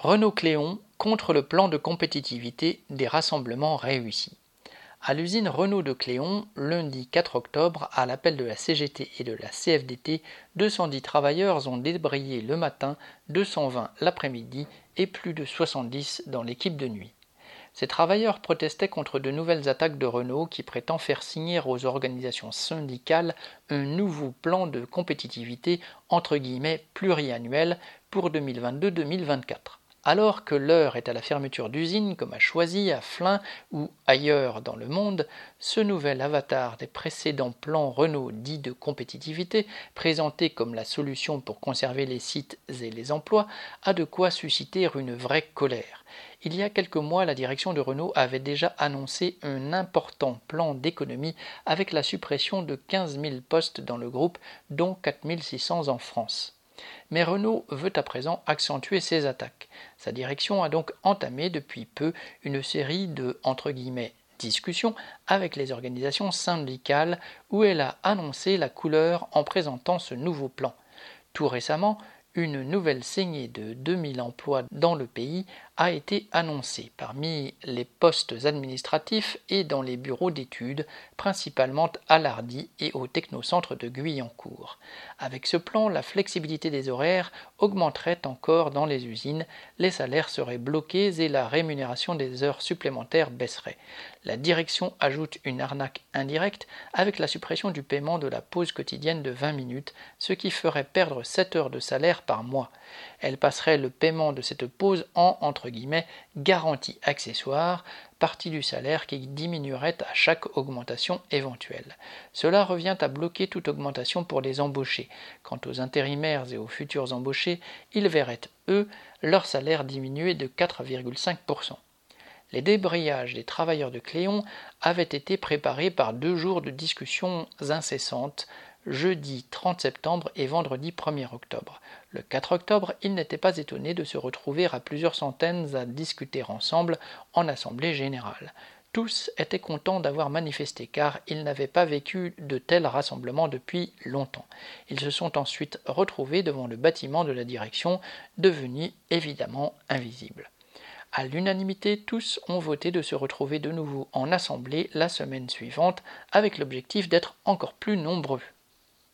Renault-Cléon contre le plan de compétitivité des rassemblements réussis. À l'usine Renault de Cléon, lundi 4 octobre, à l'appel de la CGT et de la CFDT, 210 travailleurs ont débrayé le matin, 220 l'après-midi et plus de 70 dans l'équipe de nuit. Ces travailleurs protestaient contre de nouvelles attaques de Renault qui prétend faire signer aux organisations syndicales un nouveau plan de compétitivité entre guillemets pluriannuel pour 2022-2024. Alors que l'heure est à la fermeture d'usines comme à Choisy, à Flins ou ailleurs dans le monde, ce nouvel avatar des précédents plans Renault dits de compétitivité, présenté comme la solution pour conserver les sites et les emplois, a de quoi susciter une vraie colère. Il y a quelques mois, la direction de Renault avait déjà annoncé un important plan d'économie avec la suppression de 15 000 postes dans le groupe, dont 4 600 en France. Mais Renault veut à présent accentuer ses attaques. Sa direction a donc entamé depuis peu une série de discussions avec les organisations syndicales où elle a annoncé la couleur en présentant ce nouveau plan. Tout récemment, une nouvelle saignée de 2000 emplois dans le pays a été annoncée parmi les postes administratifs et dans les bureaux d'études, principalement à l'Ardy et au technocentre de Guyancourt. Avec ce plan, la flexibilité des horaires augmenterait encore dans les usines, les salaires seraient bloqués et la rémunération des heures supplémentaires baisserait. La direction ajoute une arnaque indirecte avec la suppression du paiement de la pause quotidienne de 20 minutes, ce qui ferait perdre 7 heures de salaire par mois. Elle passerait le paiement de cette pause en entre guillemets garantie accessoire, partie du salaire qui diminuerait à chaque augmentation éventuelle. Cela revient à bloquer toute augmentation pour les embauchés. Quant aux intérimaires et aux futurs embauchés, ils verraient, eux, leur salaire diminuer de 4,5%. Les débrayages des travailleurs de Cléon avaient été préparés par deux jours de discussions incessantes, jeudi 30 septembre et vendredi 1er octobre. Le 4 octobre, ils n'étaient pas étonnés de se retrouver à plusieurs centaines à discuter ensemble en assemblée générale. Tous étaient contents d'avoir manifesté car ils n'avaient pas vécu de tels rassemblements depuis longtemps. Ils se sont ensuite retrouvés devant le bâtiment de la direction, devenu évidemment invisible. À l'unanimité, tous ont voté de se retrouver de nouveau en assemblée la semaine suivante avec l'objectif d'être encore plus nombreux.